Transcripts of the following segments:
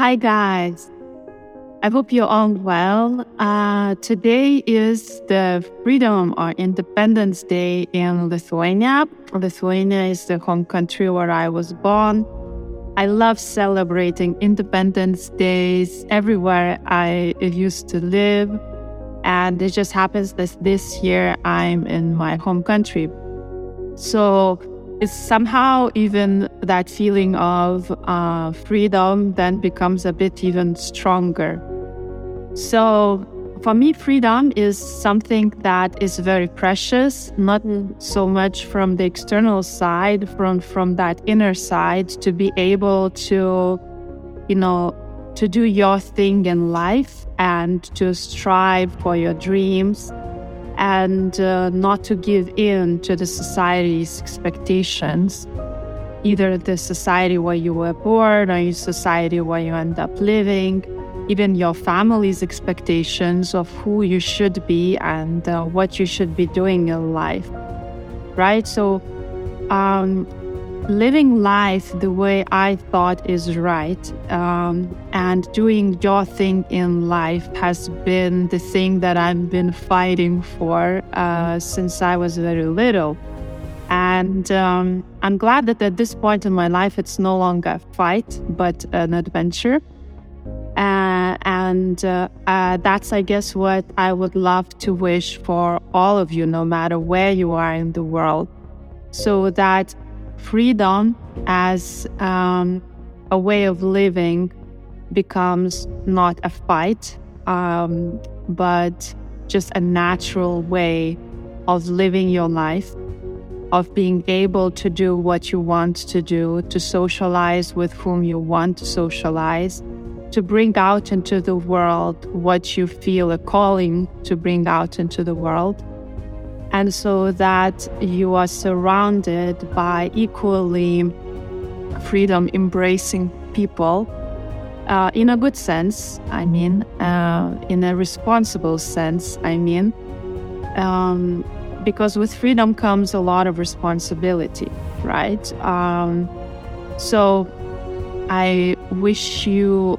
Hi, guys. I hope you're all well. Uh, today is the Freedom or Independence Day in Lithuania. Lithuania is the home country where I was born. I love celebrating Independence Days everywhere I used to live. And it just happens that this year I'm in my home country. So it's somehow even that feeling of uh, freedom then becomes a bit even stronger. So for me, freedom is something that is very precious, not so much from the external side, from from that inner side, to be able to, you know, to do your thing in life and to strive for your dreams and uh, not to give in to the society's expectations, either the society where you were born or the society where you end up living, even your family's expectations of who you should be and uh, what you should be doing in life. Right? So, um, living life the way I thought is right um, and doing your thing in life has been the thing that I've been fighting for uh, since I was very little. And um, I'm glad that at this point in my life, it's no longer a fight, but an adventure. Uh, and uh, uh, that's, I guess, what I would love to wish for all of you, no matter where you are in the world, so that freedom as um, a way of living becomes not a fight, um, but just a natural way of living your life, of being able to do what you want to do, to socialize with whom you want to socialize, to bring out into the world what you feel a calling to bring out into the world and so that you are surrounded by equally freedom embracing people uh, in a good sense, I mean, uh, in a responsible sense, I mean, um, because with freedom comes a lot of responsibility, right? Um, so I wish you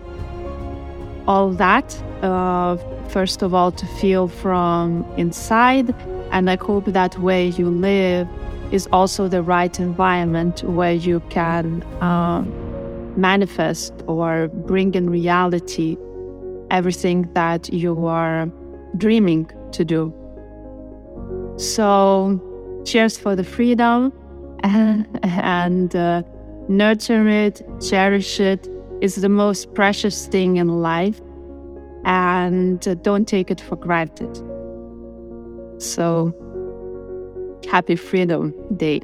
all that, uh, first of all, to feel from inside and I hope that where you live is also the right environment where you can uh, manifest or bring in reality everything that you are dreaming to do. So, cheers for the freedom and uh, nurture it, cherish it. It's the most precious thing in life, and uh, don't take it for granted. So happy Freedom Day.